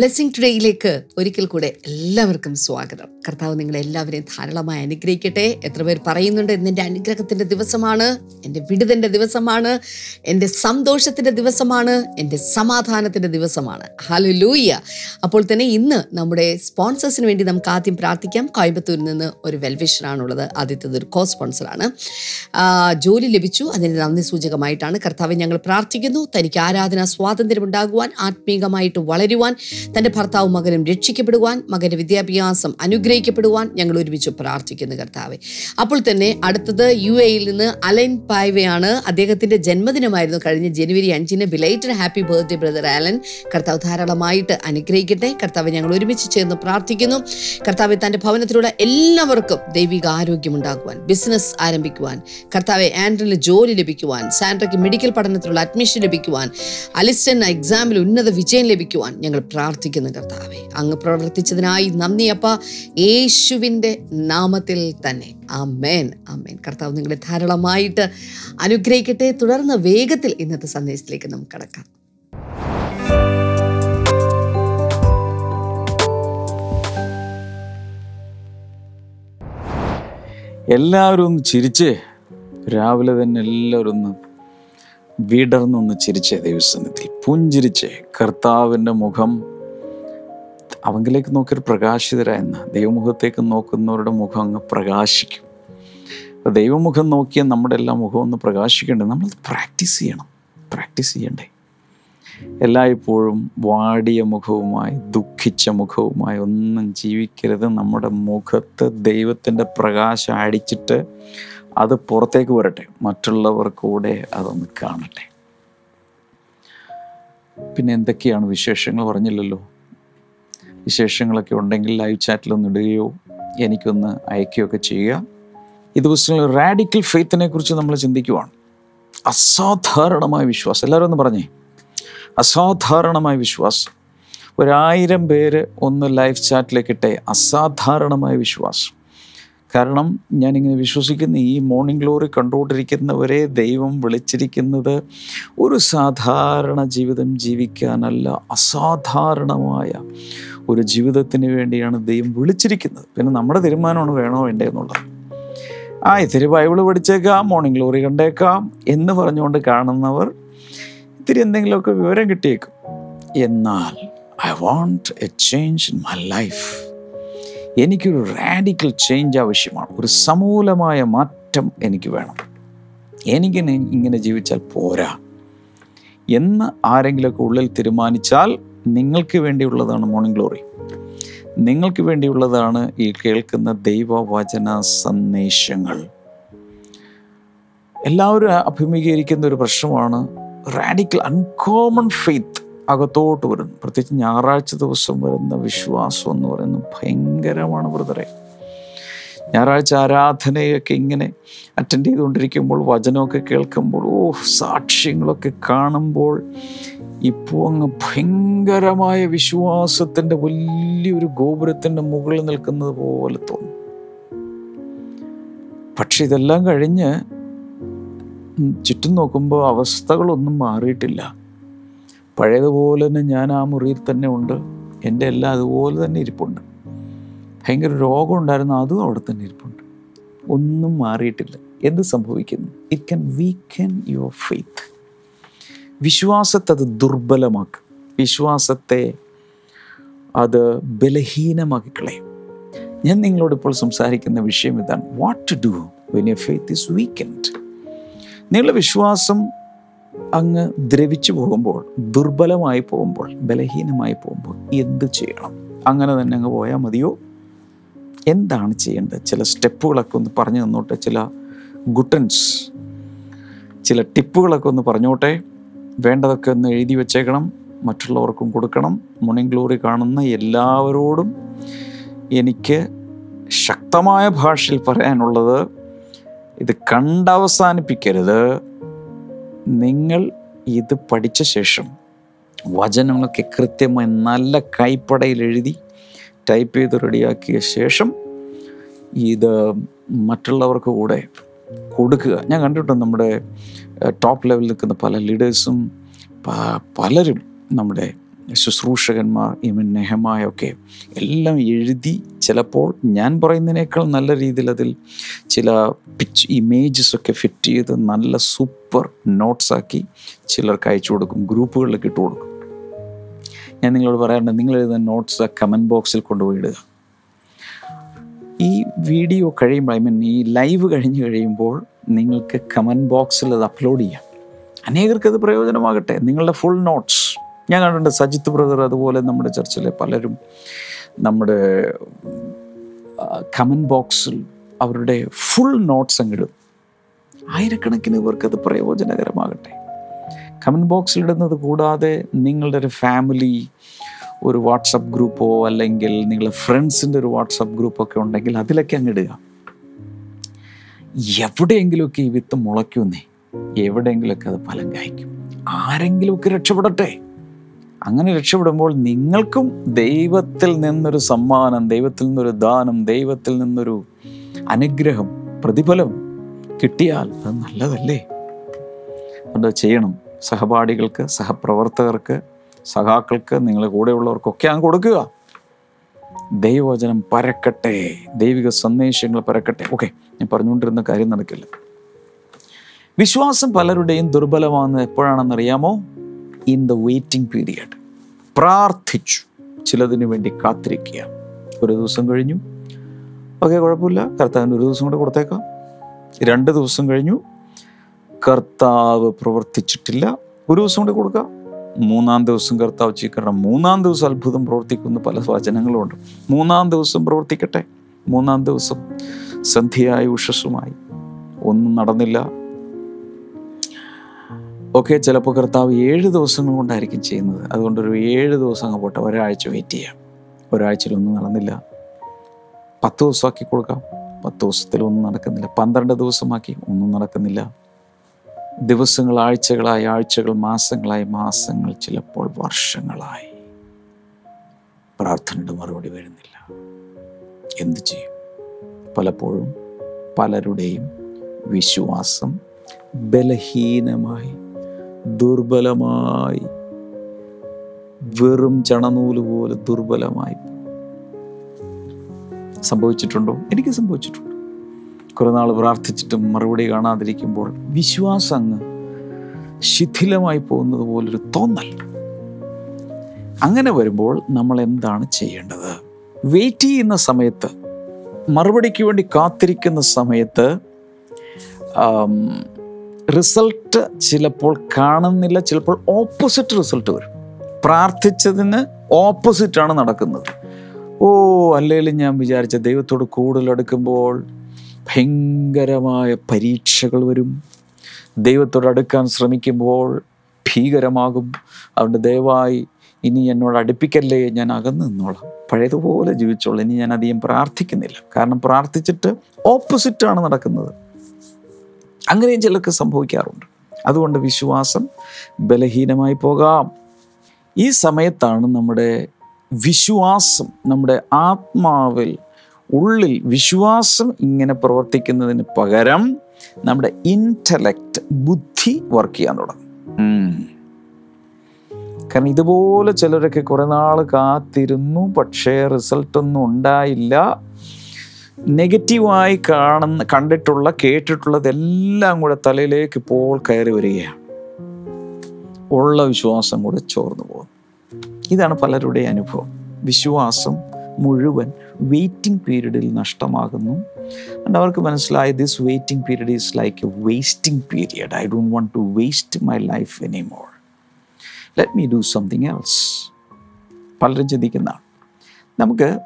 Blessing ടുഡേയിലേക്ക് ഒരിക്കൽ കൂടെ എല്ലാവർക്കും സ്വാഗതം. കർത്താവ് നിങ്ങളെ എല്ലാവരെയും ധാരാളമായി അനുഗ്രഹിക്കട്ടെ. എത്ര പേർ പറയുന്നുണ്ട് ഇന്നെന്റെ അനുഗ്രഹത്തിന്റെ ദിവസമാണ് എന്റെ വിടുതന്റെ ദിവസമാണ് എന്റെ സന്തോഷത്തിന്റെ ദിവസമാണ് എന്റെ സമാധാനത്തിന്റെ ദിവസമാണ്. ഹലോ ലൂയ്യ അപ്പോൾ തന്നെ ഇന്ന് നമ്മുടെ സ്പോൺസേഴ്സിന് വേണ്ടി നമുക്ക് ആദ്യം പ്രാർത്ഥിക്കാം. കോയമ്പത്തൂരിൽ നിന്ന് ഒരു വെൽവിഷനാണുള്ളത് ആദ്യത്തേത് ഒരു കോ സ്പോൺസറാണ് ജോലി ലഭിച്ചു. അതിന് നന്ദി സൂചകമായിട്ടാണ് കർത്താവ് ഞങ്ങൾ പ്രാർത്ഥിക്കുന്നു. തനിക്ക് ആരാധന സ്വാതന്ത്ര്യം ഉണ്ടാകുവാൻ ആത്മീകമായിട്ട് വളരുവാൻ തന്റെ ഭർത്താവും മകനും രക്ഷിക്കപ്പെടുവാൻ മകന്റെ വിദ്യാഭ്യാസം അനുഗ്രഹിക്കപ്പെടുവാൻ ഞങ്ങൾ ഒരുമിച്ച് പ്രാർത്ഥിക്കുന്നു കർത്താവെ. അപ്പോൾ തന്നെ അടുത്തത് യു എയിൽ നിന്ന് അലൻ പായ്വയാണ്. അദ്ദേഹത്തിന്റെ ജന്മദിനമായിരുന്നു. കഴിഞ്ഞ ജനുവരി അഞ്ചിന് belated happy birthday brother Alan. കർത്താവ് ധാരാളമായിട്ട് അനുഗ്രഹിക്കട്ടെ. കർത്താവ് ഞങ്ങൾ ഒരുമിച്ച് ചേർന്ന് പ്രാർത്ഥിക്കുന്നു. കർത്താവ് തന്റെ ഭവനത്തിലുള്ള എല്ലാവർക്കും ദൈവിക ആരോഗ്യമുണ്ടാകുവാൻ ബിസിനസ് ആരംഭിക്കുവാൻ കർത്താവെ ആൻഡ്രിന് ജോലി ലഭിക്കുവാൻ സാൻഡ്രയ്ക്ക് മെഡിക്കൽ പഠനത്തിലുള്ള അഡ്മിഷൻ ലഭിക്കുവാൻ അലിസ്റ്റൻ എക്സാമിൽ ഉന്നത വിജയം ലഭിക്കുവാൻ ഞങ്ങൾ പ്രാർത്ഥിക്കുന്നു. കർത്താവെ അങ്ങ് പ്രവർത്തിച്ചതിനായി നന്ദി അപ്പ. യേശുവിന്റെ നാമത്തിൽ തന്നെ. ആമേൻ ആമേൻ. കർത്താവ് നിങ്ങളെ ധാരാളമായിട്ട് അനുഗ്രഹിക്കട്ടെ. തുടർന്ന് വേഗത്തിൽ ഇന്നത്തെ സന്ദേശത്തിലേക്ക് നമുക്ക് കടക്കാം. എല്ലാവരും ഒന്ന് ചിരിച്ച്. രാവിലെ തന്നെ എല്ലാവരും ഒന്ന് വിടർന്നൊന്ന് ചിരിച്ചേ ദൈവസന്നിധി പുഞ്ചിരിച്ച്. കർത്താവിന്റെ മുഖം അവങ്കിലേക്ക് നോക്കിയൊരു പ്രകാശിതരായെന്ന. ദൈവമുഖത്തേക്ക് നോക്കുന്നവരുടെ മുഖം അങ്ങ് പ്രകാശിക്കും. അപ്പോൾ ദൈവമുഖം നോക്കിയാൽ നമ്മുടെ എല്ലാ മുഖം ഒന്ന് പ്രകാശിക്കണ്ടേ നമ്മൾ പ്രാക്ടീസ് ചെയ്യണം. പ്രാക്ടീസ് ചെയ്യണ്ടേ. എല്ലായ്പ്പോഴും വാടിയ മുഖവുമായി ദുഃഖിച്ച മുഖവുമായി ഒന്നും ജീവിക്കരുത്. നമ്മുടെ മുഖത്ത് ദൈവത്തിന്റെ പ്രകാശം അടിച്ചിട്ട് അത് പുറത്തേക്ക് വരട്ടെ. മറ്റുള്ളവർ കൂടെ അതൊന്ന് കാണട്ടെ. പിന്നെ എന്തൊക്കെയാണ് വിശേഷങ്ങൾ പറഞ്ഞില്ലല്ലോ? വിശേഷങ്ങളൊക്കെ ഉണ്ടെങ്കിൽ ലൈവ് ചാറ്റിലൊന്ന് ഇടുകയോ എനിക്കൊന്ന് അയക്കുകയൊക്കെ ചെയ്യുക. ഈ ദിവസങ്ങളിൽ റാഡിക്കൽ ഫെയ്ത്തിനെ കുറിച്ച് നമ്മൾ ചിന്തിക്കുവാണ്. അസാധാരണമായ വിശ്വാസം. എല്ലാവരും ഒന്ന് പറഞ്ഞേ. അസാധാരണമായ വിശ്വാസം. ഒരായിരം പേര് ഒന്ന് ലൈവ് ചാറ്റിലേക്ക് ഇട്ടേ. അസാധാരണമായ വിശ്വാസം. കാരണം ഞാനിങ്ങനെ വിശ്വസിക്കുന്ന ഈ മോർണിംഗ് ഗ്ലോറി കണ്ടുകൊണ്ടിരിക്കുന്നവരെ ദൈവം വിളിച്ചിരിക്കുന്നത് ഒരു സാധാരണ ജീവിതം ജീവിക്കാനല്ല അസാധാരണമായ ഒരു ജീവിതത്തിന് വേണ്ടിയാണ് ദൈവം വിളിച്ചിരിക്കുന്നത്. പിന്നെ നമ്മുടെ തീരുമാനമാണ് വേണോ വേണ്ടേ എന്നുള്ളത്. ആ ഇത്തിരി ബൈബിൾ പഠിച്ചേക്കാം മോർണിംഗ് ഗ്ലോറി കണ്ടേക്കാം എന്ന് പറഞ്ഞുകൊണ്ട് കാണുന്നവർ ഇത്തിരി എന്തെങ്കിലുമൊക്കെ വിവരം കിട്ടിയേക്കും. എന്നാൽ I want a change in my life എനിക്കൊരു റാഡിക്കൽ ചേഞ്ച് ആവശ്യമാണ്. ഒരു സമൂലമായ മാറ്റം എനിക്ക് വേണം. എനിക്കിനെ ഇങ്ങനെ ജീവിച്ചാൽ പോരാ. എന്ന് ആരെങ്കിലുമൊക്കെ ഉള്ളിൽ തീരുമാനിച്ചാൽ നിങ്ങൾക്ക് വേണ്ടിയുള്ളതാണ് മോർണിംഗ് ഗ്ലോറി നിങ്ങൾക്ക് വേണ്ടിയുള്ളതാണ് ഈ കേൾക്കുന്ന ദൈവവചന സന്ദേശങ്ങൾ. എല്ലാവരും അഭിമുഖീകരിക്കുന്ന ഒരു പ്രശ്നമാണ് റാഡിക്കൽ അൺകോമൺ ഫെയ്ത്ത് അകത്തോട്ട് വരുന്നു. പ്രത്യേകിച്ച് ഞായറാഴ്ച ദിവസം വരുന്ന വിശ്വാസം എന്ന് പറയുന്നത് ഭയങ്കരമാണ് ബ്രദറെ ഞായറാഴ്ച ആരാധനയൊക്കെ ഇങ്ങനെ അറ്റൻഡ് ചെയ്തുകൊണ്ടിരിക്കുമ്പോൾ വചനമൊക്കെ കേൾക്കുമ്പോൾ ഓ സാക്ഷ്യങ്ങളൊക്കെ കാണുമ്പോൾ ഇപ്പോൾ അങ്ങ് ഭയങ്കരമായ വിശ്വാസത്തിന്റെ വലിയൊരു ഗോപുരത്തിന്റെ മുകളിൽ നിൽക്കുന്നത് പോലെ തോന്നും. പക്ഷെ ഇതെല്ലാം കഴിഞ്ഞ് ചുറ്റും നോക്കുമ്പോൾ അവസ്ഥകളൊന്നും മാറിയിട്ടില്ല. പഴയതുപോലെ തന്നെ ഞാൻ ആ മുറിയിൽ തന്നെ ഉണ്ട്. എന്റെ എല്ലാം അതുപോലെ തന്നെ ഇരിപ്പുണ്ട്. ഭയങ്കര രോഗം ഉണ്ടായിരുന്നു അതും അവിടെ തന്നെ ഇരിപ്പുണ്ട്. ഒന്നും മാറിയിട്ടില്ല. എന്ത് സംഭവിക്കുന്നു? It can weaken your faith വിശ്വാസത്തെ അത് ദുർബലമാക്കും. വിശ്വാസത്തെ അത് ബലഹീനമാക്കി കളയും ഞാൻ നിങ്ങളോട് ഇപ്പോൾ സംസാരിക്കുന്ന വിഷയം ഇതാണ്. What to do when you faith is weakened നിങ്ങളുടെ വിശ്വാസം അങ്ങ് ദ്രവിച്ചു പോകുമ്പോൾ ദുർബലമായി പോകുമ്പോൾ ബലഹീനമായി പോകുമ്പോൾ എന്ത് ചെയ്യണം? അങ്ങനെ തന്നെ അങ്ങ് പോയാൽ മതിയോ? എന്താണ് ചെയ്യേണ്ടത്? ചില സ്റ്റെപ്പുകളൊക്കെ ഒന്ന് പറഞ്ഞു തന്നോട്ടെ ചില ഗുട്ടൻസ്. ചില ടിപ്പുകളൊക്കെ ഒന്ന് പറഞ്ഞോട്ടെ. വേണ്ടതൊക്കെ ഒന്ന് എഴുതി വെച്ചേക്കണം മറ്റുള്ളവർക്കും കൊടുക്കണം. മോർണിംഗ് ഗ്ലോറി കാണുന്ന എല്ലാവരോടും എനിക്ക് ശക്തമായ ഭാഷയിൽ പറയാനുള്ളത് ഇത് കണ്ടവസാനിപ്പിക്കരുത്. നിങ്ങൾ ഇത് പഠിച്ച ശേഷം വചനങ്ങളൊക്കെ കൃത്യമായി നല്ല കൈപ്പടയിൽ എഴുതി ടൈപ്പ് ചെയ്ത് റെഡിയാക്കിയ ശേഷം ഇത് മറ്റുള്ളവർക്ക് കൂടെ കൊടുക്കുക. ഞാൻ കണ്ടിട്ടുണ്ട് നമ്മുടെ ടോപ്പ് ലെവലിൽ നിൽക്കുന്ന പല ലീഡേഴ്സും പലരും നമ്മുടെ ശുശ്രൂഷകന്മാർ ഇവൻ നെഹമായൊക്കെ എല്ലാം എഴുതി ചിലപ്പോൾ ഞാൻ പറയുന്നതിനേക്കാൾ നല്ല രീതിയിൽ അതിൽ ചില പിച്ച് ഇമേജസ് ഒക്കെ ഫിറ്റ് ചെയ്ത് നല്ല സൂപ്പർ നോട്ട്സ് ആക്കി ചിലർക്ക് അയച്ചു കൊടുക്കും ഗ്രൂപ്പുകളിലേക്ക് ഇട്ട് കൊടുക്കും. ഞാൻ നിങ്ങളോട് പറയാറുണ്ട് നിങ്ങൾ എഴുതുന്ന നോട്ട്സ് കമന്റ് ബോക്സിൽ കൊണ്ടുപോയി ഇടുക ഈ വീഡിയോ കഴിയുമ്പോൾ ഐ മീൻ ഈ ലൈവ് കഴിഞ്ഞ് കഴിയുമ്പോൾ നിങ്ങൾക്ക് കമന്റ് ബോക്സിൽ അത് അപ്ലോഡ് ചെയ്യാം. അനേകർക്ക് അത് പ്രയോജനമാകട്ടെ. നിങ്ങളുടെ ഫുൾ നോട്ട്സ് ഞാൻ കണ്ടിട്ടുണ്ട് സജിത്ത് ബ്രദർ അതുപോലെ നമ്മുടെ ചർച്ചിലെ പലരും നമ്മുടെ കമന്റ് ബോക്സിൽ അവരുടെ ഫുൾ നോട്ട്സ് അങ്ങിടും ആയിരക്കണക്കിന് ഇവർക്കത് അത് പ്രയോജനകരമാകട്ടെ കമന്റ് ബോക്സിൽ ഇടുന്നത് കൂടാതെ നിങ്ങളുടെ ഒരു ഫാമിലി ഒരു വാട്സപ്പ് ഗ്രൂപ്പോ അല്ലെങ്കിൽ നിങ്ങളുടെ ഫ്രണ്ട്സിന്റെ ഒരു വാട്സപ്പ് ഗ്രൂപ്പൊക്കെ ഉണ്ടെങ്കിൽ അതിലൊക്കെ അങ്ങിടുക എവിടെയെങ്കിലുമൊക്കെ ഈ വിത്ത് മുളയ്ക്കുന്നേ എവിടെയെങ്കിലുമൊക്കെ അത് ഫലം കായ്ക്കും. ആരെങ്കിലുമൊക്കെ രക്ഷപ്പെടട്ടെ. അങ്ങനെ രക്ഷപ്പെടുമ്പോൾ നിങ്ങൾക്കും ദൈവത്തിൽ നിന്നൊരു സമ്മാനം ദൈവത്തിൽ നിന്നൊരു ദാനം ദൈവത്തിൽ നിന്നൊരു അനുഗ്രഹം പ്രതിഫലം കിട്ടിയാൽ അത് നല്ലതല്ലേ? അത് ചെയ്യണം. സഹപാഠികൾക്ക് സഹപ്രവർത്തകർക്ക് സഖാക്കൾക്ക് നിങ്ങളെ കൂടെയുള്ളവർക്കൊക്കെ അങ്ങ് കൊടുക്കുക. ദൈവവചനം പരക്കട്ടെ. ദൈവിക സന്ദേശങ്ങൾ പരക്കട്ടെ. ഓക്കെ ഞാൻ പറഞ്ഞുകൊണ്ടിരുന്ന കാര്യം നടക്കില്ല. വിശ്വാസം പലരുടെയും ദുർബലമാകുന്നത് എപ്പോഴാണെന്നറിയാമോ? ഇൻ ദ വെയിറ്റിംഗ് പീരിയഡ് പ്രാർത്ഥിച്ചു. ചിലതിനു വേണ്ടി കാത്തിരിക്കുക. ഒരു ദിവസം കഴിഞ്ഞു. ഓക്കെ കുഴപ്പമില്ല. കർത്താവിന് ഒരു ദിവസം കൂടെ കൊടുത്തേക്കാം. രണ്ട് ദിവസം കഴിഞ്ഞു. കർത്താവ് പ്രവർത്തിച്ചിട്ടില്ല. ഒരു ദിവസം കൂടി കൊടുക്കുക മൂന്നാം ദിവസം കർത്താവ് ചീക്കണം മൂന്നാം ദിവസം അത്ഭുതം പ്രവർത്തിക്കുന്ന പല വചനങ്ങളും ഉണ്ട് മൂന്നാം ദിവസം പ്രവർത്തിക്കട്ടെ. മൂന്നാം ദിവസം സന്ധ്യയായ ഉഷസ്സുമായി. ഒന്നും നടന്നില്ല. ഓക്കെ ചിലപ്പോൾ കർത്താവ് ഏഴ് ദിവസങ്ങൾ കൊണ്ടായിരിക്കും ചെയ്യുന്നത്. അതുകൊണ്ട് ഒരു ഏഴ് ദിവസം അങ്ങ് പോട്ടെ. ഒരാഴ്ച വെയിറ്റ് ചെയ്യാം. ഒരാഴ്ചയിലൊന്നും നടന്നില്ല. പത്ത് ദിവസമാക്കി കൊടുക്കാം. പത്ത് ദിവസത്തിൽ ഒന്നും നടക്കുന്നില്ല. പന്ത്രണ്ട് ദിവസമാക്കി ഒന്നും നടക്കുന്നില്ല. ദിവസങ്ങൾ ആഴ്ചകളായി ആഴ്ചകൾ മാസങ്ങളായി മാസങ്ങൾ ചിലപ്പോൾ വർഷങ്ങളായി. പ്രാർത്ഥനയുടെ മറുപടി വരുന്നില്ല. എന്തു ചെയ്യും? പലപ്പോഴും പലരുടെയും വിശ്വാസം ബലഹീനമായി ദുർബലമായി വെറും ചണനൂൽ പോലെ ദുർബലമായി. സംഭവിച്ചിട്ടുണ്ടോ? എനിക്ക് സംഭവിച്ചിട്ടുണ്ട്. കുറെ നാൾ പ്രാർത്ഥിച്ചിട്ടും മറുപടി കാണാതിരിക്കുമ്പോൾ വിശ്വാസം അങ്ങ് ശിഥിലമായി പോകുന്നത് പോലൊരു തോന്നൽ. അങ്ങനെ വരുമ്പോൾ നമ്മൾ എന്താണ് ചെയ്യേണ്ടത്? വെയിറ്റ് ചെയ്യുന്ന സമയത്ത് മറുപടിക്ക് വേണ്ടി കാത്തിരിക്കുന്ന സമയത്ത് റിസൾട്ട് ചിലപ്പോൾ കാണുന്നില്ല ചിലപ്പോൾ ഓപ്പോസിറ്റ് റിസൾട്ട് വരും. പ്രാർത്ഥിച്ചതിന് ഓപ്പോസിറ്റാണ് നടക്കുന്നത്. ഓ അല്ലെങ്കിൽ ഞാൻ വിചാരിച്ച ദൈവത്തോട് കൂടുതൽ ഭയങ്കരമായ പരീക്ഷകൾ വരും. ദൈവത്തോട് അടുക്കാൻ ശ്രമിക്കുമ്പോൾ ഭീകരമാകും. അതുകൊണ്ട് ദയവായി ഇനി എന്നോട് അടുപ്പിക്കല്ലേ ഞാൻ അകന്നു നിന്നോളാം. പഴയതുപോലെ ജീവിച്ചോളൂ. ഇനി ഞാൻ അധികം പ്രാർത്ഥിക്കുന്നില്ല. കാരണം പ്രാർത്ഥിച്ചിട്ട് ഓപ്പോസിറ്റാണ് നടക്കുന്നത്. അങ്ങനെയും ചിലർക്ക് സംഭവിക്കാറുണ്ട്. അതുകൊണ്ട് വിശ്വാസം ബലഹീനമായി പോകാം. ഈ സമയത്താണ് നമ്മുടെ വിശ്വാസം നമ്മുടെ ആത്മാവിൽ ഉള്ളിൽ വിശ്വാസം ഇങ്ങനെ പ്രവർത്തിക്കുന്നതിന് പകരം നമ്മുടെ ഇന്റലക്റ്റ് ബുദ്ധി വർക്ക് ചെയ്യാൻ തുടങ്ങും. കാരണം ഇതുപോലെ ചിലരൊക്കെ കുറെ നാൾ കാത്തിരുന്നു പക്ഷേ റിസൾട്ടൊന്നും ഉണ്ടായില്ല. നെഗറ്റീവായി കാണുന്ന കണ്ടിട്ടുള്ള കേട്ടിട്ടുള്ളതെല്ലാം കൂടെ തലയിലേക്ക് ഇപ്പോൾ കയറി വരികയാണ്. ഉള്ള വിശ്വാസം കൂടെ ചോർന്നു പോകും ഇതാണ് പലരുടെ അനുഭവം. വിശ്വാസം മുഴുവൻ വെയിറ്റിംഗ് പീരീഡിൽ നഷ്ടമാകുന്നു. ആൻഡ് അവർക്ക് മനസ്സിലായി this waiting period is like a wasting period I don't want to waste my life any more let me do something else പലരും ചിന്തിക്കുന്നതാണ് നമുക്ക്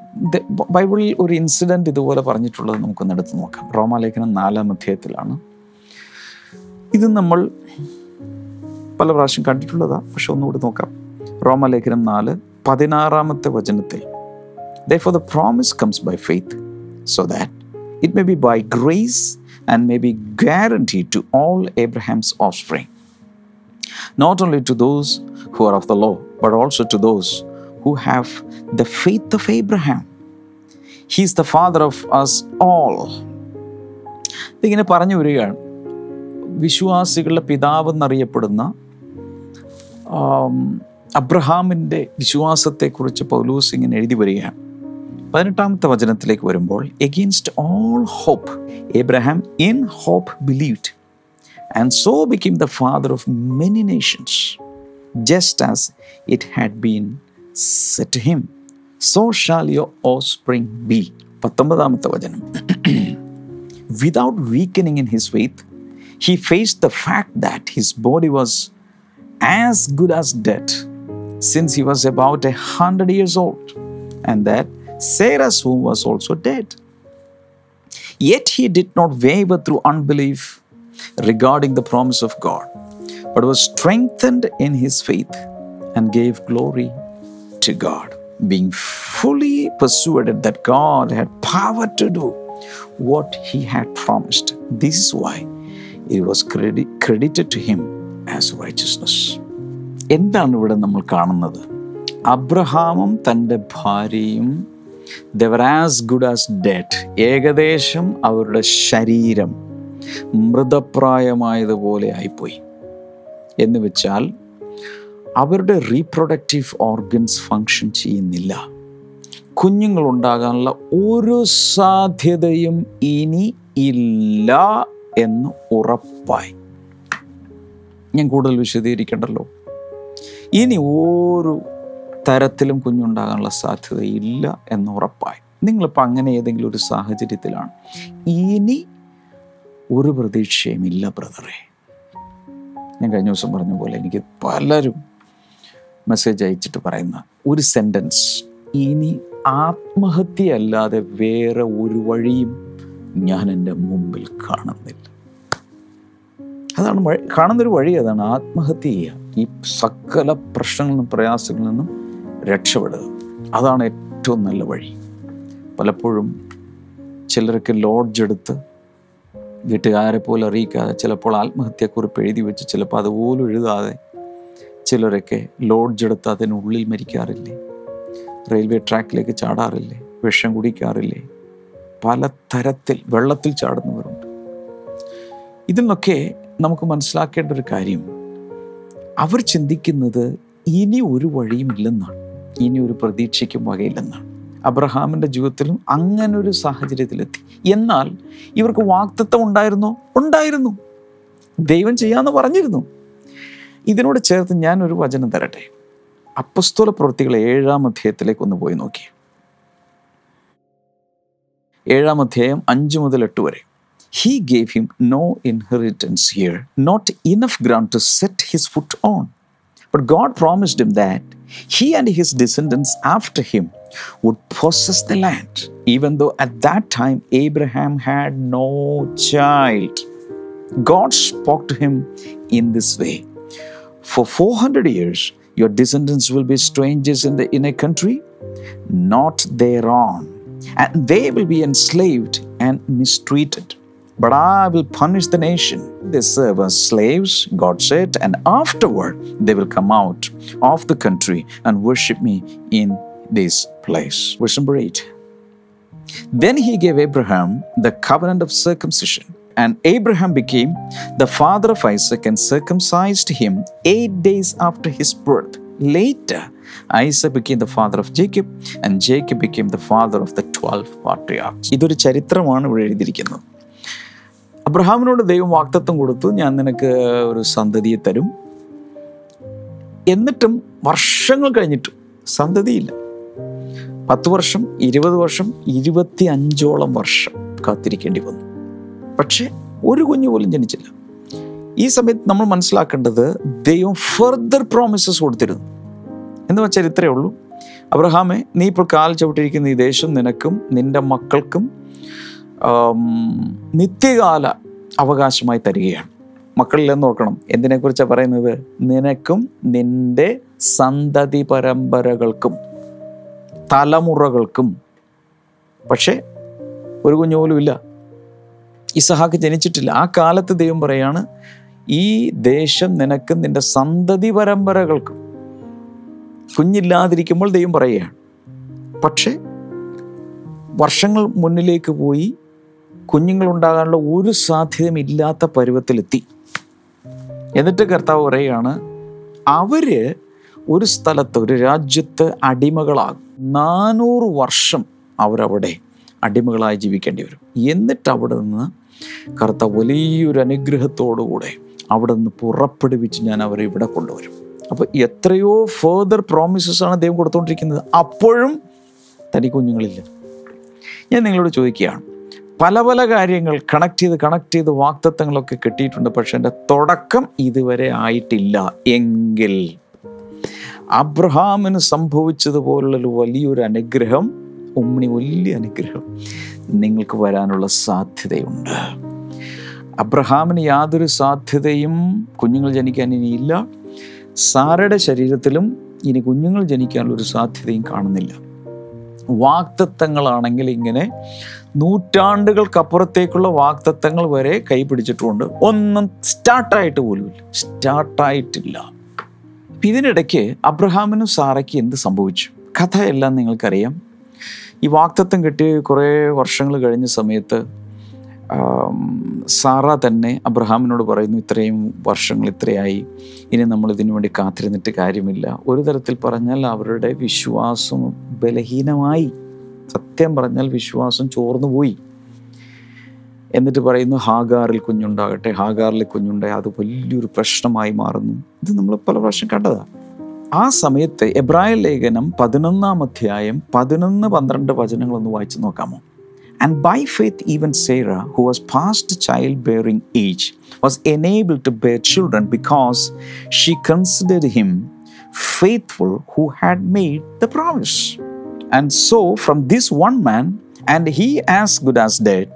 ബൈബിളിൽ ഒരു ഇൻസിഡന്റ് ഇതുപോലെ പറഞ്ഞിട്ടുള്ളത് നമുക്കൊന്ന് എടുത്ത് നോക്കാം. റോമാലേഖനം നാലാം അധ്യായത്തിലാണ്. ഇത് നമ്മൾ പല പ്രാവശ്യം കണ്ടിട്ടുള്ളതാണ് പക്ഷെ ഒന്നുകൂടി നോക്കാം. റോമാലേഖനം നാല് പതിനാറാമത്തെ വചനത്തിൽ Therefore, the promise comes by faith, so that it may be by grace and may be guaranteed to all Abraham's offspring, not only to those who are of the law, but also to those who have the faith of Abraham. He is the father of us all. ഇതിങ്ങനെ പറഞ്ഞു വരികയാണ് വിശ്വാസികളുടെ പിതാവ് എന്നറിയപ്പെടുന്ന അബ്രഹാമിന്റെ വിശ്വാസത്തെക്കുറിച്ച് പൗലൂസ് ഇങ്ങനെ എഴുതി വരികയാണ് പതിനെട്ടാമത്തെ വചനത്തിലേക്ക് വരുമ്പോൾ against all hope Abraham in hope believed and so become the father of many nations just as it had been said him so shall your offspring be പത്തൊമ്പതാമത്തെ വചനം. Without weakening in his faith, he faced the fact that his body was as good as dead since he was about a hundred years old, and that Sarah's womb was also dead. Yet he did not waver through unbelief regarding the promise of God, but was strengthened in his faith and gave glory to God, being fully persuaded that God had power to do what he had promised. This is why it was credi- credited to him as righteousness. എന്താണ് ഇവിടെ നമ്മൾ കാണുന്നത് അബ്രഹാമും തന്റെ ഭാര്യയും they were as good as dead ഏകദേശം അവരുടെ ശരീരം മൃതപ്രായമായതുപോലെ ആയിപ്പോയി. എന്ന് വെച്ചാൽ അവരുടെ റീപ്രൊഡക്റ്റീവ് ഓർഗൻസ് ഫങ്ഷൻ ചെയ്യുന്നില്ല. കുഞ്ഞുങ്ങൾ ഉണ്ടാകാനുള്ള ഒരു സാധ്യതയും ഇനി ഇല്ല എന്ന് ഉറപ്പായി. ഞാൻ കൂടുതൽ വിശദീകരിക്കണ്ടല്ലോ? ഇനി ഒരു തരത്തിലും കുഞ്ഞുണ്ടാകാനുള്ള സാധ്യതയില്ല എന്ന് ഉറപ്പായി. നിങ്ങളിപ്പോൾ അങ്ങനെ ഏതെങ്കിലും ഒരു സാഹചര്യത്തിലാണ്. ഇനി ഒരു പ്രതീക്ഷയുമില്ല ബ്രദറെ. ഞാൻ കഴിഞ്ഞ ദിവസം പറഞ്ഞ പോലെ എനിക്ക് പലരും മെസ്സേജ് അയച്ചിട്ട് പറയുന്ന ഒരു സെന്റൻസ് ഇനി ആത്മഹത്യ അല്ലാതെ വേറെ ഒരു വഴിയും ഞാൻ എന്റെ മുമ്പിൽ കാണുന്നില്ല. അതാണ് കാണുന്നൊരു വഴി അതാണ് ആത്മഹത്യ ചെയ്യുക. ഈ സകല പ്രശ്നങ്ങളിൽ നിന്നും പ്രയാസങ്ങളിൽ നിന്നും രക്ഷപ്പെടുക. അതാണ് ഏറ്റവും നല്ല വഴി. പലപ്പോഴും ചിലർക്ക് ലോഡ്ജ് എടുത്ത് വീട്ടുകാരെ പോലെ അറിയിക്കാതെ ചിലപ്പോൾ ആത്മഹത്യക്കുറിപ്പ് എഴുതി വെച്ച് ചിലപ്പോൾ അതുപോലും എഴുതാതെ ചിലരൊക്കെ ലോഡ്ജ് എടുത്ത് അതിനുള്ളിൽ മരിക്കാറില്ലേ? റെയിൽവേ ട്രാക്കിലേക്ക് ചാടാറില്ലേ? വിഷം കുടിക്കാറില്ലേ? പല തരത്തിൽ വെള്ളത്തിൽ ചാടുന്നവരുണ്ട്. ഇതിൽ നിന്നൊക്കെ നമുക്ക് മനസ്സിലാക്കേണ്ട ഒരു കാര്യം. അവർ ചിന്തിക്കുന്നത് ഇനി ഒരു വഴിയും ഇല്ലെന്നാണ് ഇനി ഒരു പ്രതീക്ഷയ്ക്കും വകയില്ലെന്നാണ്. അബ്രഹാമിന്റെ ജീവിതത്തിലും അങ്ങനെ ഒരു സാഹചര്യത്തിലെത്തി. എന്നാൽ ഇവർക്ക് വാക്തത്വം ഉണ്ടായിരുന്നോ? ഉണ്ടായിരുന്നു. ദൈവം ചെയ്യാമെന്ന് പറഞ്ഞിരുന്നു. ഇതിനോട് ചേർത്ത് ഞാൻ ഒരു വചനം തരട്ടെ. അപ്പസ്തോല പ്രവൃത്തികൾ ഏഴാം അധ്യായത്തിലേക്ക് ഒന്ന് പോയി നോക്കി. ഏഴാം അധ്യായം അഞ്ച് മുതൽ എട്ട് വരെ. He gave him no inheritance here not enough ground to set his foot on But God promised him that he and his descendants after him would possess the land, even though at that time Abraham had no child. God spoke to him in this way For 400 years, your descendants will be strangers in, the, inner a country, not their own, and they will be enslaved and mistreated But I will punish the nation. They serve as slaves, God said, and afterward they will come out of the country and worship me in this place. Verse number 8. Then he gave Abraham the covenant of circumcision. And Abraham became the father of Isaac and circumcised him eight days after his birth. Later, Isaac became the father of Jacob, and Jacob became the father of the 12 patriarchs. ഇതൊരു ചരിത്രമാണ് ഇവിടെ എഴുതിയിരിക്കുന്നത് അബ്രഹാമിനോട് ദൈവം വാക്തത്വം കൊടുത്തു ഞാൻ നിനക്ക് ഒരു സന്തതിയെ തരും. എന്നിട്ടും വർഷങ്ങൾ കഴിഞ്ഞിട്ടും സന്തതിയില്ല. പത്ത് വർഷം ഇരുപത് വർഷം ഇരുപത്തി അഞ്ചോളം വർഷം കാത്തിരിക്കേണ്ടി വന്നു. പക്ഷേ ഒരു കുഞ്ഞു പോലും ജനിച്ചില്ല. ഈ സമയത്ത് നമ്മൾ മനസ്സിലാക്കേണ്ടത് ദൈവം ഫർദർ പ്രോമിസസ് കൊടുത്തിരുന്നു. എന്ന് വെച്ചാൽ ഇത്രയേ ഉള്ളൂ. അബ്രഹാമെ നീ ഇപ്പോൾ കാൽ ചവിട്ടിരിക്കുന്ന ഈ ദേശം നിനക്കും നിന്റെ മക്കൾക്കും നിത്യകാല അവകാശമായി തരികയാണ്. മക്കളിൽ എന്ന് ഓർക്കണം എന്തിനെക്കുറിച്ചാണ് പറയുന്നത്? നിനക്കും നിന്റെ സന്തതി പരമ്പരകൾക്കും തലമുറകൾക്കും. പക്ഷേ ഒരു കുഞ്ഞു പോലും ഇല്ല. ഇസഹാക്ക് ജനിച്ചിട്ടില്ല. ആ കാലത്ത് ദൈവം പറയാണ് ഈ ദേശം നിനക്കും നിന്റെ സന്തതി പരമ്പരകൾക്കും. കുഞ്ഞില്ലാതിരിക്കുമ്പോൾ ദൈവം പറയുകയാണ്. പക്ഷേ വർഷങ്ങൾ മുന്നിലേക്ക് പോയി കുഞ്ഞുങ്ങൾ ഉണ്ടാകാനുള്ള ഒരു സാധ്യതയും ഇല്ലാത്ത പരുവത്തിലെത്തി. എന്നിട്ട് കർത്താവ് പറയുകയാണ് അവർ ഒരു സ്ഥലത്ത് ഒരു രാജ്യത്ത് അടിമകളാകും. നാനൂറ് വർഷം അവരവിടെ അടിമകളായി ജീവിക്കേണ്ടി വരും. എന്നിട്ട് അവിടെ നിന്ന് കറുത്ത വലിയൊരു അനുഗ്രഹത്തോടുകൂടെ അവിടെ നിന്ന് പുറപ്പെടുവിച്ച് ഞാൻ അവരെ ഇവിടെ കൊണ്ടുവരും. അപ്പോൾ എത്രയോ ഫേർദർ പ്രോമിസസ് ആണ് ദൈവം കൊടുത്തുകൊണ്ടിരിക്കുന്നത്. അപ്പോഴും തനി കുഞ്ഞുങ്ങളില്ല ഞാൻ നിങ്ങളോട് ചോദിക്കുകയാണ് പല പല കാര്യങ്ങൾ കണക്ട് ചെയ്ത് കണക്ട് ചെയ്ത് വാക്തത്വങ്ങളൊക്കെ കിട്ടിയിട്ടുണ്ട്. പക്ഷെ എന്റെ തുടക്കം ഇതുവരെ ആയിട്ടില്ല. എങ്കിൽ അബ്രഹാമിന് സംഭവിച്ചതുപോലുള്ളൊരു വലിയൊരു അനുഗ്രഹം ഉമ്മണി വലിയ അനുഗ്രഹം നിങ്ങൾക്ക് വരാനുള്ള സാധ്യതയുണ്ട്. അബ്രഹാമിന് യാതൊരു സാധ്യതയും കുഞ്ഞുങ്ങൾ ജനിക്കാൻ ഇനിയില്ല സാറയുടെ ശരീരത്തിലും ഇനി കുഞ്ഞുങ്ങൾ ജനിക്കാനുള്ള ഒരു സാധ്യതയും കാണുന്നില്ല. വാക്തത്വങ്ങളാണെങ്കിൽ ഇങ്ങനെ നൂറ്റാണ്ടുകൾക്കപ്പുറത്തേക്കുള്ള വാക്തത്വങ്ങൾ വരെ കൈപിടിച്ചിട്ടുണ്ട്. ഒന്നും സ്റ്റാർട്ടായിട്ട് പോലുമില്ല. സ്റ്റാർട്ടായിട്ടില്ല. ഇതിനിടയ്ക്ക് അബ്രഹാമിനും സാറയ്ക്ക് എന്ത് സംഭവിച്ചു? കഥ കഥയെല്ലാം നിങ്ങൾക്കറിയാം. ഈ വാക്തത്വം കിട്ടി കുറേ വർഷങ്ങൾ കഴിഞ്ഞ സമയത്ത് സാറ തന്നെ അബ്രഹാമിനോട് പറയുന്നു ഇത്രയും വർഷങ്ങൾ ഇത്രയായി. ഇനി നമ്മൾ ഇതിനു വേണ്ടി കാത്തിരുന്നിട്ട് കാര്യമില്ല. ഒരു തരത്തിൽ പറഞ്ഞാൽ അവരുടെ വിശ്വാസം ബലഹീനമായി. സത്യം പറഞ്ഞാൽ വിശ്വാസം ചോർന്നു പോയി. എന്നിട്ട് പറയുന്നു ഹാഗാറിൽ കുഞ്ഞുണ്ടാകട്ടെ ഹാഗാറിൽ കുഞ്ഞുണ്ടായി അത് വലിയൊരു പ്രശ്നമായി മാറുന്നു. ഇത് നമ്മൾ പല പ്രാവശ്യം കണ്ടതാണ് ആ സമയത്ത് എബ്രായ ലേഖനം പതിനൊന്നാം അധ്യായം പതിനൊന്ന് പന്ത്രണ്ട് വചനങ്ങളൊന്ന് വായിച്ചു നോക്കാമോ? And by faith even Sarah who was past child bearing age was enable to bear children because she considered him faithful who had made the promise. And so, from this one man, and he as good as dead,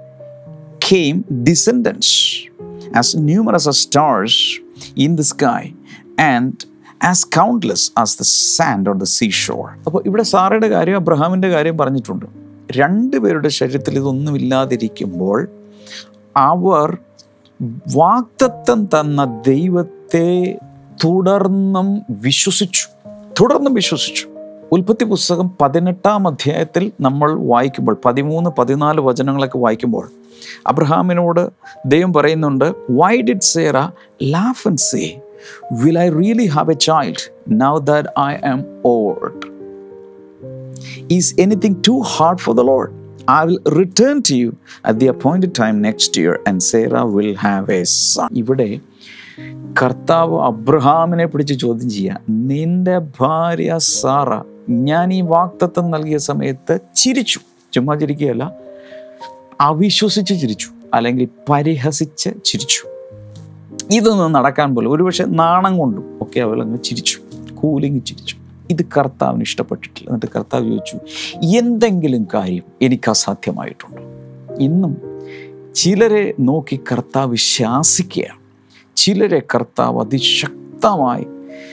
came descendants as numerous as stars in the sky and as countless as the sand on the seashore. അപ്പോൾ ഇവിടെ സാറയുടെ കാര്യം അബ്രഹാമിന്റെ കാര്യം പറഞ്ഞിട്ടുണ്ട് രണ്ടുപേരുടെ ശരീരത്തിൽ ഇതൊന്നുമില്ലാതിരിക്കുമ്പോൾ അവർ വാക്തത്വം തന്ന ദൈവത്തെ തുടർന്നും വിശ്വസിച്ചു തുടർന്നും വിശ്വസിച്ചു ഉൽപ്പത്തി പുസ്തകം പതിനെട്ടാം അധ്യായത്തിൽ നമ്മൾ വായിക്കുമ്പോൾ പതിമൂന്ന് പതിനാല് വചനങ്ങളൊക്കെ വായിക്കുമ്പോൾ അബ്രഹാമിനോട് ദൈവം പറയുന്നുണ്ട് why did Sarah laugh and say will I really have a child now that I am old is anything too hard for the Lord I will return to you at the appointed time next year and Sarah will have a son ഇവിടെ കർത്താവ് അബ്രഹാമിനെ പിടിച്ച് ചോദ്യം ചെയ്യുക. നിന്റെ ഭാര്യ Sara ഞാൻ ഈ വാക്തത്വം നൽകിയ സമയത്ത് ചിരിച്ചു. ചുമ്മാ ചിരിക്കുകയല്ല അവിശ്വസിച്ച് ചിരിച്ചു അല്ലെങ്കിൽ പരിഹസിച്ച് ചിരിച്ചു. ഇതൊന്നും നടക്കാൻ പോലും ഒരുപക്ഷെ നാണം കൊണ്ടും ഒക്കെ അവളങ്ങ് ചിരിച്ചു കൂലിങ് ചിരിച്ചു. ഇത് കർത്താവിന് ഇഷ്ടപ്പെട്ടിട്ടില്ല. എന്നിട്ട് കർത്താവ് ചോദിച്ചു എന്തെങ്കിലും കാര്യം എനിക്ക് അസാധ്യമായിട്ടുണ്ടോ? ഇന്നും ചിലരെ നോക്കി കർത്താവ് ശാസിക്കുകയാണ്. ചിലരെ കർത്താവ് അതിശക്തമായി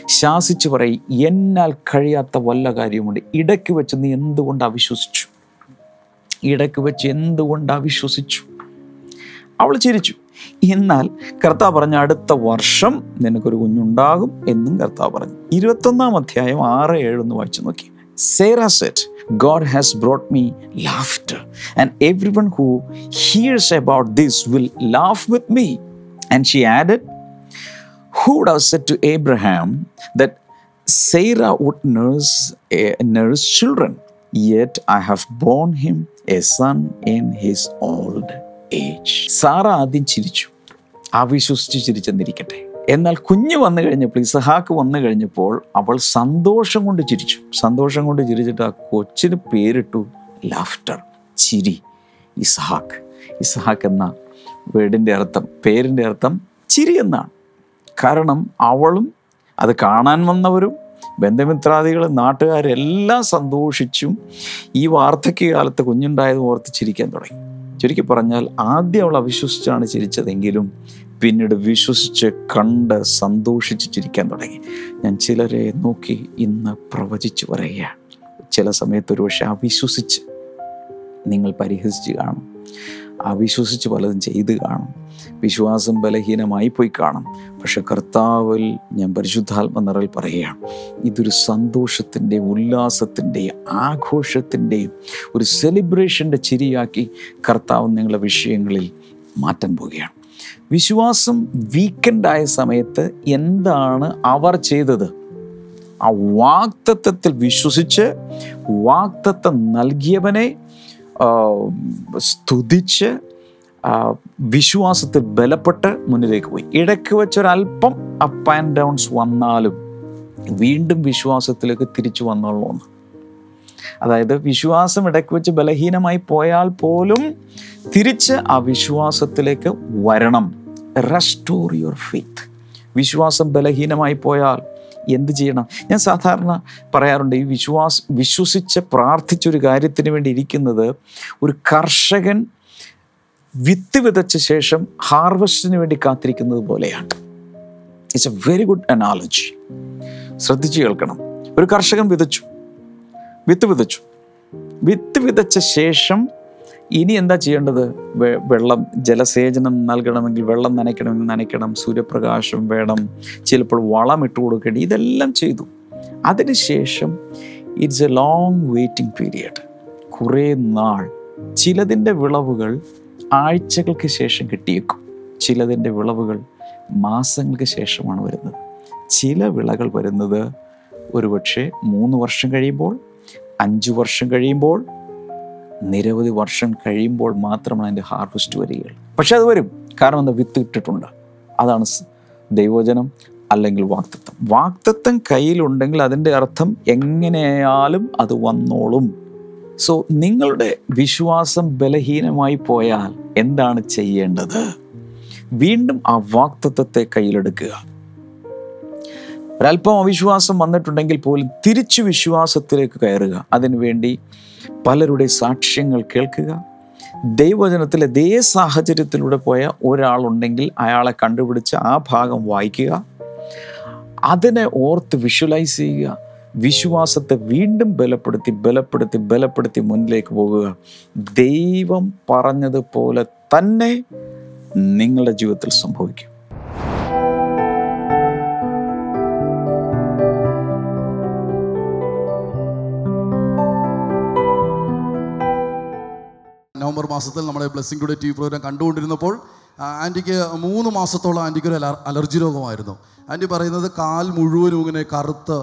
ശാസിച്ചു പറയും എന്നാൽ കഴിയാത്ത വല്ല കാര്യമുണ്ട് ഇടയ്ക്ക് വെച്ച് നീ എന്തുകൊണ്ട് അവിശ്വസിച്ചു? ഇടയ്ക്ക് വെച്ച് എന്തുകൊണ്ട് അവിശ്വസിച്ചു? അവൾ ചിരിച്ചു. എന്നാൽ കർത്താവ് പറഞ്ഞ അടുത്ത വർഷം നിനക്കൊരു കുഞ്ഞുണ്ടാകും എന്നും കർത്താവ് പറഞ്ഞു. ഇരുപത്തൊന്നാം അധ്യായം ആറ് ഏഴ് ഒന്ന് വായിച്ചു നോക്കി. Sarah said God has brought me laughter and everyone who hears about this will laugh with me and she added who would have said to Abraham that Sarah would nurse, nurse children? Yet I have borne him a son in his old age. Sarah ആദ്യം ചിരിച്ചു. അവിശ്വസിച്ച് ചിരിച്ചെന്നിരിക്കട്ടെ. എന്നാൽ കുഞ്ഞ് വന്നു കഴിഞ്ഞപ്പോൾ ഇസഹാക്ക് വന്നു കഴിഞ്ഞപ്പോൾ അവൾ സന്തോഷം കൊണ്ട് ചിരിച്ചു. സന്തോഷം കൊണ്ട് ചിരിച്ചിട്ട് ആ കൊച്ചിന് പേരിട്ടു ലാഫ്റ്റർ ചിരി. ഇസഹാക്ക്. ഇസഹാക്ക് എന്ന വേർഡിന്റെ അർത്ഥം പേരിന്റെ അർത്ഥം ചിരി എന്നാണ്. കാരണം അവളും അത് കാണാൻ വന്നവരും ബന്ധുമിത്രാദികളും നാട്ടുകാരെല്ലാം സന്തോഷിച്ചും ഈ വാർദ്ധക്യകാലത്ത് കുഞ്ഞുണ്ടായത് ഓർത്ത് ചിരിക്കാൻ തുടങ്ങി. ചുരുക്കി പറഞ്ഞാൽ ആദ്യം അവൾ അവിശ്വസിച്ചാണ് ചിരിച്ചതെങ്കിലും പിന്നീട് വിശ്വസിച്ച് കണ്ട് സന്തോഷിച്ച് ചിരിക്കാൻ തുടങ്ങി. ഞാൻ ചിലരെ നോക്കി ഇന്ന് പ്രവചിച്ചു പറയുകയാണ്. ചില സമയത്ത് ഒരു പക്ഷെ അവിശ്വസിച്ച് നിങ്ങൾ പരിഹസിച്ച് കാണും. അവിശ്വസിച്ച് പലതും ചെയ്ത് കാണും. വിശ്വാസം ബലഹീനമായി പോയി കാണും. പക്ഷെ കർത്താവിൽ ഞാൻ പരിശുദ്ധാത്മ നിറൽ പറയുകയാണ് ഇതൊരു സന്തോഷത്തിന്റെ ഉല്ലാസത്തിന്റെയും ആഘോഷത്തിന്റെയും ഒരു സെലിബ്രേഷന്റെ ചിരിയാക്കി കർത്താവ് നിങ്ങളുടെ വിഷയങ്ങളിൽ മാറ്റാൻ പോവുകയാണ്. വിശ്വാസം വീക്കെൻഡായ സമയത്ത് എന്താണ് അവർ ചെയ്തത്? ആ വാക്തത്വത്തിൽ വിശ്വസിച്ച് വാക്തത്വം നൽകിയവനെ സ്തുതിച്ച് വിശ്വാസത്തിൽ ബലപ്പെട്ട് മുന്നിലേക്ക് പോയി. ഇടയ്ക്ക് വെച്ചൊരല്പം അപ്പ് ആൻഡ് ഡൗൺസ് വന്നാലും വീണ്ടും വിശ്വാസത്തിലേക്ക് തിരിച്ചു വന്നോളൂ അതായത് വിശ്വാസം ഇടയ്ക്ക് വെച്ച് ബലഹീനമായി പോയാൽ പോലും തിരിച്ച് ആ വിശ്വാസത്തിലേക്ക് വരണം. റെസ്റ്റോർ യുവർ ഫെയ്ത്ത് വിശ്വാസം ബലഹീനമായി പോയാൽ എന്ത് ചെയ്യണം? ഞാൻ സാധാരണ പറയാറുണ്ട് ഈ വിശ്വാസ് വിശ്വസിച്ച് പ്രാർത്ഥിച്ചൊരു കാര്യത്തിന് വേണ്ടി ഇരിക്കുന്നത് ഒരു കർഷകൻ വിത്ത് വിതച്ച ശേഷം ഹാർവസ്റ്റിന് വേണ്ടി കാത്തിരിക്കുന്നത് പോലെയാണ്. It's a very good analogy ശ്രദ്ധിച്ചു കേൾക്കണം. ഒരു കർഷകൻ വിതച്ചു. വിത്ത് വിതച്ചു. വിത്ത് വിതച്ച ശേഷം ഇനി എന്താ ചെയ്യേണ്ടത്? വെള്ളം ജലസേചനം നൽകണമെങ്കിൽ വെള്ളം നനയ്ക്കണമെങ്കിൽ നനയ്ക്കണം സൂര്യപ്രകാശം വേണം ചിലപ്പോൾ വളം ഇട്ട് കൊടുക്കേണ്ടി ഇതെല്ലാം ചെയ്തു. അതിനുശേഷം it's a long waiting period കുറേ നാൾ ചിലതിന്റെ വിളവുകൾ ആഴ്ചകൾക്ക് ശേഷം കിട്ടിയേക്കും. ചിലതിന്റെ വിളവുകൾ മാസങ്ങൾക്ക് ശേഷമാണ് വരുന്നത്. ചില വിളകൾ വരുന്നത് ഒരുപക്ഷെ മൂന്ന് വർഷം കഴിയുമ്പോൾ അഞ്ച് വർഷം കഴിയുമ്പോൾ നിരവധി വർഷം കഴിയുമ്പോൾ മാത്രമാണ് അതിന്റെ ഹാർവസ്റ്റ് വരികയുള്ളൂ. പക്ഷെ അത് വരും. കാരണം എന്താ? വിത്ത് ഇട്ടിട്ടുണ്ട്. അതാണ് ദൈവജനം അല്ലെങ്കിൽ വാക്തത്വം. വാക്തത്വം കയ്യിലുണ്ടെങ്കിൽ അതിന്റെ അർത്ഥം എങ്ങനെയായാലും അത് വന്നോളും. സോ നിങ്ങളുടെ വിശ്വാസം ബലഹീനമായി പോയാൽ എന്താണ് ചെയ്യേണ്ടത്? വീണ്ടും ആ വാക്തത്വത്തെ കയ്യിലെടുക്കുക. ഒരല്പം അവിശ്വാസം വന്നിട്ടുണ്ടെങ്കിൽ പോലും തിരിച്ചു വിശ്വാസത്തിലേക്ക് കയറുക. അതിനുവേണ്ടി പലരുടെ സാക്ഷ്യങ്ങൾ കേൾക്കുക. ദൈവവചനത്തിൽ ഇതേ സാഹചര്യത്തിലൂടെ പോയ ഒരാളുണ്ടെങ്കിൽ അയാളെ കണ്ടുപിടിച്ച് ആ ഭാഗം വായിക്കുക. അതിനെ ഓർത്ത് വിഷ്വലൈസ് ചെയ്യുക. വിശ്വാസത്തെ വീണ്ടും ബലപ്പെടുത്തി ബലപ്പെടുത്തി ബലപ്പെടുത്തി മുന്നിലേക്ക് പോകുക. ദൈവം പറഞ്ഞതുപോലെ തന്നെ നിങ്ങളുടെ ജീവിതത്തിൽ സംഭവിക്കും. നവംബർ മാസത്തിൽ നമ്മുടെ blessing today T V program കണ്ടുകൊണ്ടിരുന്നപ്പോൾ ആന്റിക്ക് മൂന്ന് മാസത്തോളം ആന്റിക്ക് ഒരു അലർജി രോഗമായിരുന്നു. ആന്റി പറയുന്നത് കാൽ മുഴുവനും ഇങ്ങനെ കറുത്ത്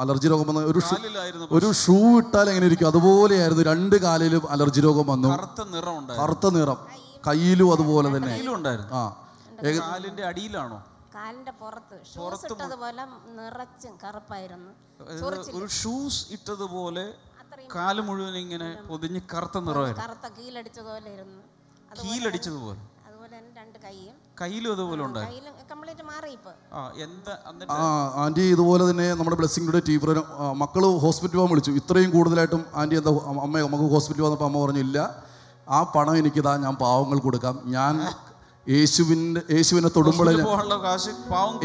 അലർജി രോഗം വന്ന് ഒരു ഷൂ ഒരു ഷൂ ഇട്ടാൽ എങ്ങനെ ഇരിക്കും? അതുപോലെയായിരുന്നു രണ്ട് കാലിലും അലർജി രോഗം വന്നു. കറുത്ത നിറം ഉണ്ടായിരുന്നു. കറുത്ത നിറം. കയ്യിലും അതുപോലെ തന്നെ. ആ. കാലിന്റെ അടിയിലാണോ? കാലിന്റെ പുറത്ത്. ഷൂസ് ഇട്ടതുപോലെ നിറച്ചും കറുപ്പായിരുന്നു. ഒരു ഷൂസ് ഇട്ടതുപോലെ കാൽ മുഴുവൻ ഇങ്ങനെ പൊതിഞ്ഞ് കറുത്ത നിറമായിരുന്നു. കറുത്ത കീലടിച്ചതുപോലെ ഇരുന്നു. കീലടിച്ചതുപോലെ? അതുപോലെ രണ്ട് കൈയും. കയ്യിലും അതുപോലെ ഉണ്ടായിരുന്നു കയ്യിലും കംപ്ലീറ്റ് മാറി ആ എന്താ എന്നിട്ട് ആ ഇതുപോലെ തന്നെ നമ്മുടെ ബ്ലെസ്സിംഗ് ടുഡേ മക്കൾ പ്രോഗ്രാം ഹോസ്പിറ്റലിൽ പോകാൻ വിളിച്ചു. ഇത്രയും കൂടുതലായിട്ടും ആന്റി എന്താ അമ്മ നമുക്ക് ഹോസ്പിറ്റലിൽ വന്നപ്പോൾ അമ്മ പറഞ്ഞു ഇല്ല ആ പണം എനിക്കിതാ ഞാൻ പാവങ്ങൾ കൊടുക്കാം. ഞാൻ യേശുവിന്റെ യേശുവിനെ തൊടുമ്പോഴേ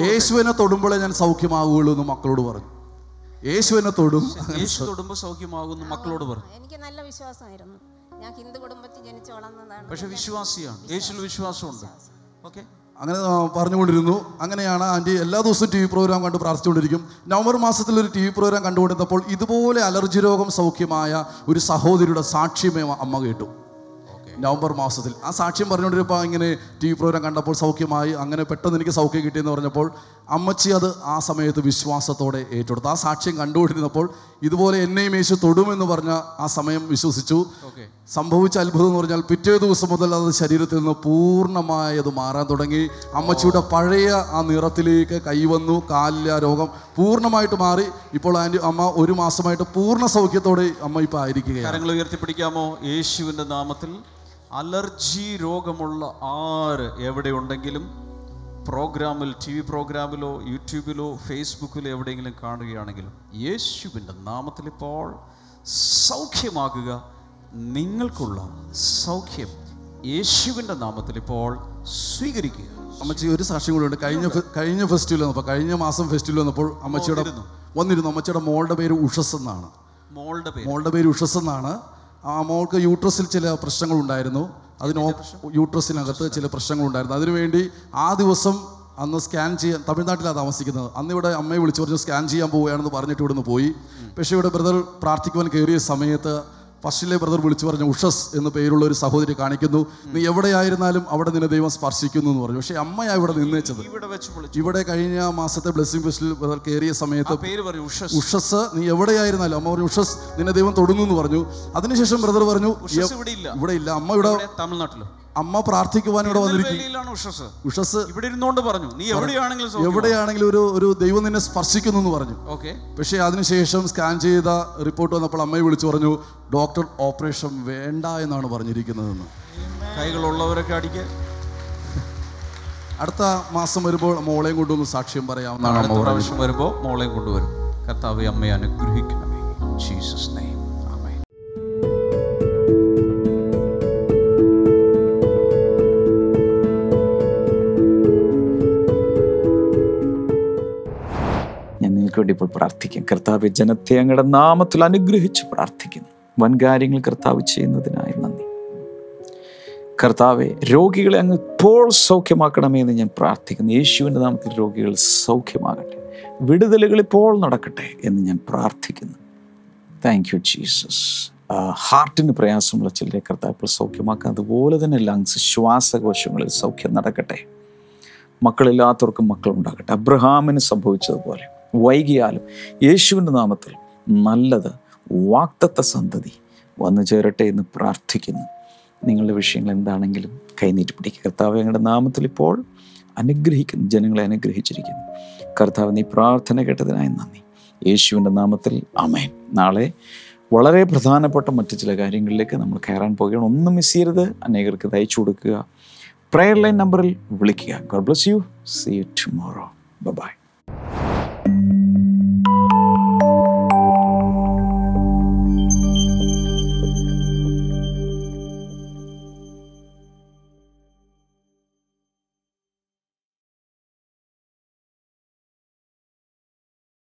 യേശുവിനെ തൊടുമ്പോഴേ ഞാൻ സൗഖ്യമാവുകയുള്ളൂ എന്ന് മക്കളോട് പറഞ്ഞു. യേശുവിനെ തൊടും. യേശു തൊടുമ്പോ സൗഖ്യമാകുന്നു മക്കളോട് പറഞ്ഞു എനിക്ക് നല്ല വിശ്വാസമായിരുന്നു. ഞാൻ ഹിന്ദു കുടുംബത്തിൽ ജനിച്ചു വളർന്നതാണ്. പക്ഷെ വിശ്വാസിയാണ്. യേശുവിൽ വിശ്വാസമുണ്ട്. ഓക്കെ? അങ്ങനെ പറഞ്ഞുകൊണ്ടിരുന്നു. അങ്ങനെയാണ് ആന്റി എല്ലാ ദിവസവും ടി വി പ്രോഗ്രാം കണ്ട് പ്രാർത്ഥിച്ചുകൊണ്ടിരിക്കും. നവംബർ മാസത്തിൽ ഒരു ടി വി പ്രോഗ്രാം കണ്ടുകൊണ്ടിരുന്നപ്പോൾ ഇതുപോലെ അലർജി രോഗം സൗഖ്യമായ ഒരു സഹോദരിയുടെ സാക്ഷ്യമേ അമ്മ കേട്ടു. നവംബർ മാസത്തിൽ. ആ സാക്ഷ്യം പറഞ്ഞുകൊണ്ടിരുന്നപ്പോൾ ഇങ്ങനെ ടി വി പ്രോഗ്രാം കണ്ടപ്പോൾ സൗഖ്യമായി അങ്ങനെ പെട്ടെന്ന് എനിക്ക് സൗഖ്യം കിട്ടിയെന്ന് പറഞ്ഞപ്പോൾ അമ്മച്ചി അത് ആ സമയത്ത് വിശ്വാസത്തോടെ ഏറ്റെടുത്തു. ആ സാക്ഷ്യം കണ്ടുകൊണ്ടിരുന്നപ്പോൾ ഇതുപോലെ എന്നെയും യേശു തൊടുമെന്ന് പറഞ്ഞ ആ സമയം വിശ്വസിച്ചു. സംഭവിച്ച അത്ഭുതം എന്ന് പറഞ്ഞാൽ പിറ്റേ ദിവസം മുതൽ അത് ശരീരത്തിൽ നിന്ന് പൂർണമായി അത് മാറാൻ തുടങ്ങി. അമ്മച്ചിയുടെ പഴയ ആ നിറത്തിലേക്ക് കൈവന്നു കാലിലെ ആ രോഗം പൂർണമായിട്ട് മാറി. ഇപ്പോൾ ആന്റി അമ്മ ഒരു മാസമായിട്ട് പൂർണ സൗഖ്യത്തോടെ അമ്മ ഇപ്പോൾ ആയിരിക്കുകയാണ്. ഉയർത്തിപ്പിടിക്കാമോ? യേശുവിന്റെ നാമത്തിൽ അലർജി രോഗമുള്ള ആര് എവിടെ ഉണ്ടെങ്കിലും പ്രോഗ്രാമിൽ ടി വി പ്രോഗ്രാമിലോ യൂട്യൂബിലോ ഫേസ്ബുക്കിലോ എവിടെയെങ്കിലും കാണുകയാണെങ്കിലും യേശുവിന്റെ നാമത്തിൽ ഇപ്പോൾ സൗഖ്യമാകുക. നിങ്ങൾക്കുള്ള സൗഖ്യം യേശുവിന്റെ നാമത്തിൽ ഇപ്പോൾ സ്വീകരിക്കുക. അമ്മച്ചി ഒരു സാക്ഷ്യം കൂടെ ഉണ്ട്. കഴിഞ്ഞ കഴിഞ്ഞ ഫെസ്റ്റിവൽ വന്നപ്പോൾ കഴിഞ്ഞ മാസം ഫെസ്റ്റിവൽ വന്നപ്പോൾ അമ്മച്ചിയുടെ വന്നിരുന്നു. വന്നിരുന്നു. അമ്മച്ചിയുടെ മോളുടെ പേര് ഉഷസ് എന്നാണ്. മോളുടെ പേര്. മോളുടെ പേര് ഉഷസ് എന്നാണ്. ആ മോൾക്ക് യൂട്രസിൽ ചില പ്രശ്നങ്ങളുണ്ടായിരുന്നു. അതിന് യൂട്രസിനകത്ത് ചില പ്രശ്നങ്ങളുണ്ടായിരുന്നു. അതിനുവേണ്ടി ആ ദിവസം അന്ന് സ്കാൻ ചെയ്യാൻ തമിഴ്നാട്ടിലാണ് താമസിക്കുന്നത്. അന്ന് ഇവിടെ അമ്മയെ വിളിച്ചു പറഞ്ഞു സ്കാൻ ചെയ്യാൻ പോവുകയാണെന്ന് പറഞ്ഞിട്ട് ഇവിടുന്ന് പോയി. പക്ഷേ ഇവിടെ ബ്രദർ പ്രാർത്ഥിക്കുവാൻ കയറിയ സമയത്ത് ഫസ്റ്റിലെ ബ്രദർ വിളിച്ചു പറഞ്ഞ ഉഷസ് എന്ന പേരുള്ള ഒരു സഹോദരി കാണിക്കുന്നു. നീ എവിടെയായിരുന്നാലും അവിടെ നിന്നെ ദൈവം സ്പർശിക്കുന്നു എന്ന് പറഞ്ഞു. പക്ഷേ അമ്മയാ ഇവിടെ നിന്നേച്ചത്. ഇവിടെ കഴിഞ്ഞ മാസത്തെ ബ്ലെസ്സിംഗ് ഫെസ്റ്റിൽ ബ്രദർ കയറിയ സമയത്ത് ഉഷസ്. നീ എവിടെയായിരുന്നാലും അമ്മ പറഞ്ഞു ഉഷസ് നിന്നെ ദൈവം തൊടുന്നു എന്ന് പറഞ്ഞു. അതിനുശേഷം ബ്രദർ പറഞ്ഞു ഇവിടെ ഇല്ല. അമ്മ ഇവിടെ തമിഴ്നാട്ടിൽ. അമ്മ പ്രാർത്ഥിക്കുവാൻ ഇവിടെ വന്നിരിക്കും. ഉഷസ്? ഇവിടെ ഇരുന്നുകൊണ്ട് പറഞ്ഞു. നീ എവിടെയാണെങ്കിലും. എവിടെയാണെങ്കിലും ഒരു ഒരു ദൈവം നിന്നെ സ്പർശിക്കുന്നു എന്ന് പറഞ്ഞു. ഓക്കെ. പക്ഷേ അതിനുശേഷം സ്കാൻ ചെയ്ത റിപ്പോർട്ട് വന്നപ്പോൾ അമ്മയെ വിളിച്ചു പറഞ്ഞു ഡോക്ടർ ഓപ്പറേഷൻ വേണ്ട എന്നാണ് പറഞ്ഞിരിക്കുന്നതെന്ന്. കൈകളുള്ളവരൊക്കെ അടിക്കുക അടുത്ത മാസം വരുമ്പോൾ മോളെയും കൊണ്ടുവന്ന് സാക്ഷ്യം പറയാമെന്നാണ് പ്രാവശ്യം വരുമ്പോൾ മോളെയും കൊണ്ടുവരും. കർത്താവ് അമ്മയെ അനുഗ്രഹിക്കണമേ. ജീസസ് നെയ്മ് വേണ്ടി ഇപ്പോൾ പ്രാർത്ഥിക്കാം. കർത്താവ് ജനത്തെ അങ്ങയുടെ നാമത്തിൽ അനുഗ്രഹിച്ച് പ്രാർത്ഥിക്കുന്നു. വൻകാര്യങ്ങൾ കർത്താവ് ചെയ്യുന്നതിനായി നന്ദി. കർത്താവെ രോഗികളെ അങ്ങ് ഇപ്പോൾ സൗഖ്യമാക്കണമേ എന്ന് ഞാൻ പ്രാർത്ഥിക്കുന്നു. യേശുവിന്റെ നാമത്തിൽ രോഗികൾ സൗഖ്യമാകട്ടെ. വിടുതലുകൾ ഇപ്പോൾ നടക്കട്ടെ എന്ന് ഞാൻ പ്രാർത്ഥിക്കുന്നു. താങ്ക് യു ജീസസ് ഹാർട്ടിന് പ്രയാസമുള്ള ചിലരെ കർത്താവ് ഇപ്പോൾ സൗഖ്യമാക്കുക അതുപോലെ തന്നെ ലങ്സ് ശ്വാസകോശങ്ങളിൽ സൗഖ്യം നടക്കട്ടെ. മക്കളില്ലാത്തവർക്ക് മക്കളുണ്ടാകട്ടെ. അബ്രഹാമിന് സംഭവിച്ചതുപോലെ. വൈകിയാലും യേശുവിന്റെ നാമത്തിൽ നല്ലത് വാക്തത്വ സന്തതി വന്നു ചേരട്ടെ എന്ന് പ്രാർത്ഥിക്കുന്നു. നിങ്ങളുടെ വിഷയങ്ങൾ എന്താണെങ്കിലും കൈനീട്ടി പിടിക്കുക കർത്താവ് ഞങ്ങളുടെ നാമത്തിൽ ഇപ്പോൾ അനുഗ്രഹിക്കുന്നു ജനങ്ങളെ അനുഗ്രഹിച്ചിരിക്കുന്നു. കർത്താവ് നീ പ്രാർത്ഥന കേട്ടതിനായി നന്ദി. യേശുവിന്റെ നാമത്തിൽ അമേൻ നാളെ വളരെ പ്രധാനപ്പെട്ട മറ്റു ചില കാര്യങ്ങളിലേക്ക് നമ്മൾ കയറാൻ പോകുകയാണ് ഒന്നും മിസ് ചെയ്യരുത്. അനേകർക്ക് തയ്ച്ചു കൊടുക്കുക. പ്രയർ ലൈൻ നമ്പറിൽ വിളിക്കുക. God bless you see you tomorrow bye Thank you.